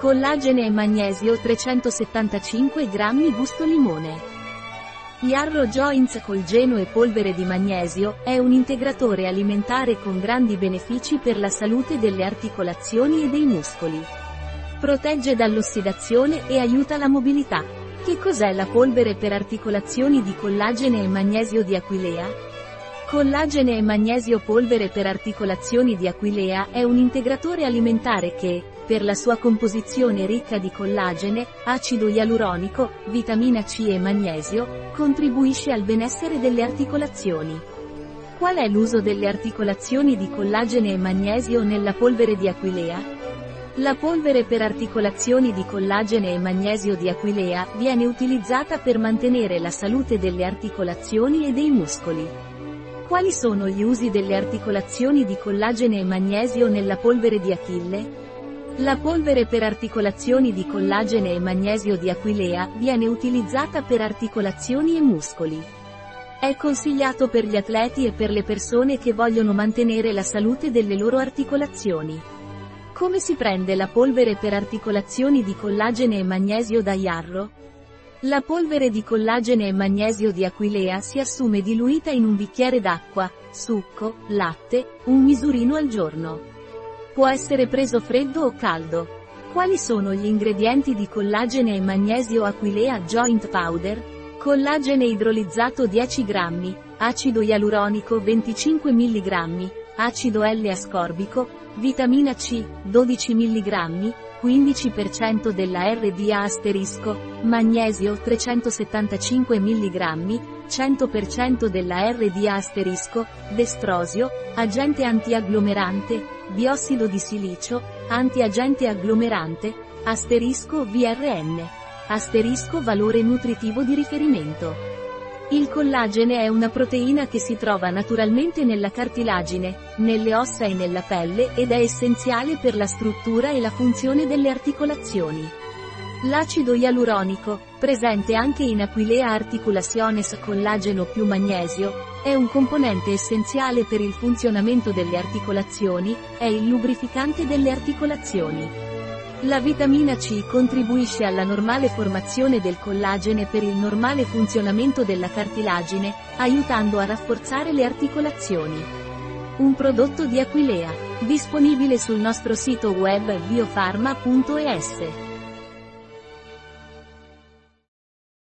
Collagene e magnesio 375 g gusto limone. Yarrow Joints Colgeno e polvere di magnesio, è un integratore alimentare con grandi benefici per la salute delle articolazioni e dei muscoli. Protegge dall'ossidazione e aiuta la mobilità. Che cos'è la polvere per articolazioni di collagene e magnesio di Aquilea? Collagene e magnesio polvere per articolazioni di Aquilea è un integratore alimentare che, per la sua composizione ricca di collagene, acido ialuronico, vitamina C e magnesio, contribuisce al benessere delle articolazioni. Qual è l'uso delle articolazioni di collagene e magnesio nella polvere di Aquilea? La polvere per articolazioni di collagene e magnesio di Aquilea viene utilizzata per mantenere la salute delle articolazioni e dei muscoli. Quali sono gli usi delle articolazioni di collagene e magnesio nella polvere di Achille? La polvere per articolazioni di collagene e magnesio di Aquilea viene utilizzata per articolazioni e muscoli. È consigliato per gli atleti e per le persone che vogliono mantenere la salute delle loro articolazioni. Come si prende la polvere per articolazioni di collagene e magnesio da Yarro? La polvere di collagene e magnesio di Aquilea si assume diluita in un bicchiere d'acqua, succo, latte, un misurino al giorno. Può essere preso freddo o caldo. Quali sono gli ingredienti di collagene e magnesio Aquilea Joint Powder? Collagene idrolizzato 10 g, acido ialuronico 25 mg, acido L-ascorbico, vitamina C 12 mg, 15% della RDA asterisco, magnesio 375 mg, 100% della RDA asterisco, destrosio, agente antiagglomerante, biossido di silicio, antiagente agglomerante, asterisco VRN. Asterisco valore nutritivo di riferimento. Il collagene è una proteina che si trova naturalmente nella cartilagine, nelle ossa e nella pelle ed è essenziale per la struttura e la funzione delle articolazioni. L'acido ialuronico, presente anche in Aquilea articulationes collageno più magnesio, è un componente essenziale per il funzionamento delle articolazioni, è il lubrificante delle articolazioni. La vitamina C contribuisce alla normale formazione del collagene per il normale funzionamento della cartilagine, aiutando a rafforzare le articolazioni. Un prodotto di Aquilea, disponibile sul nostro sito web biofarma.es.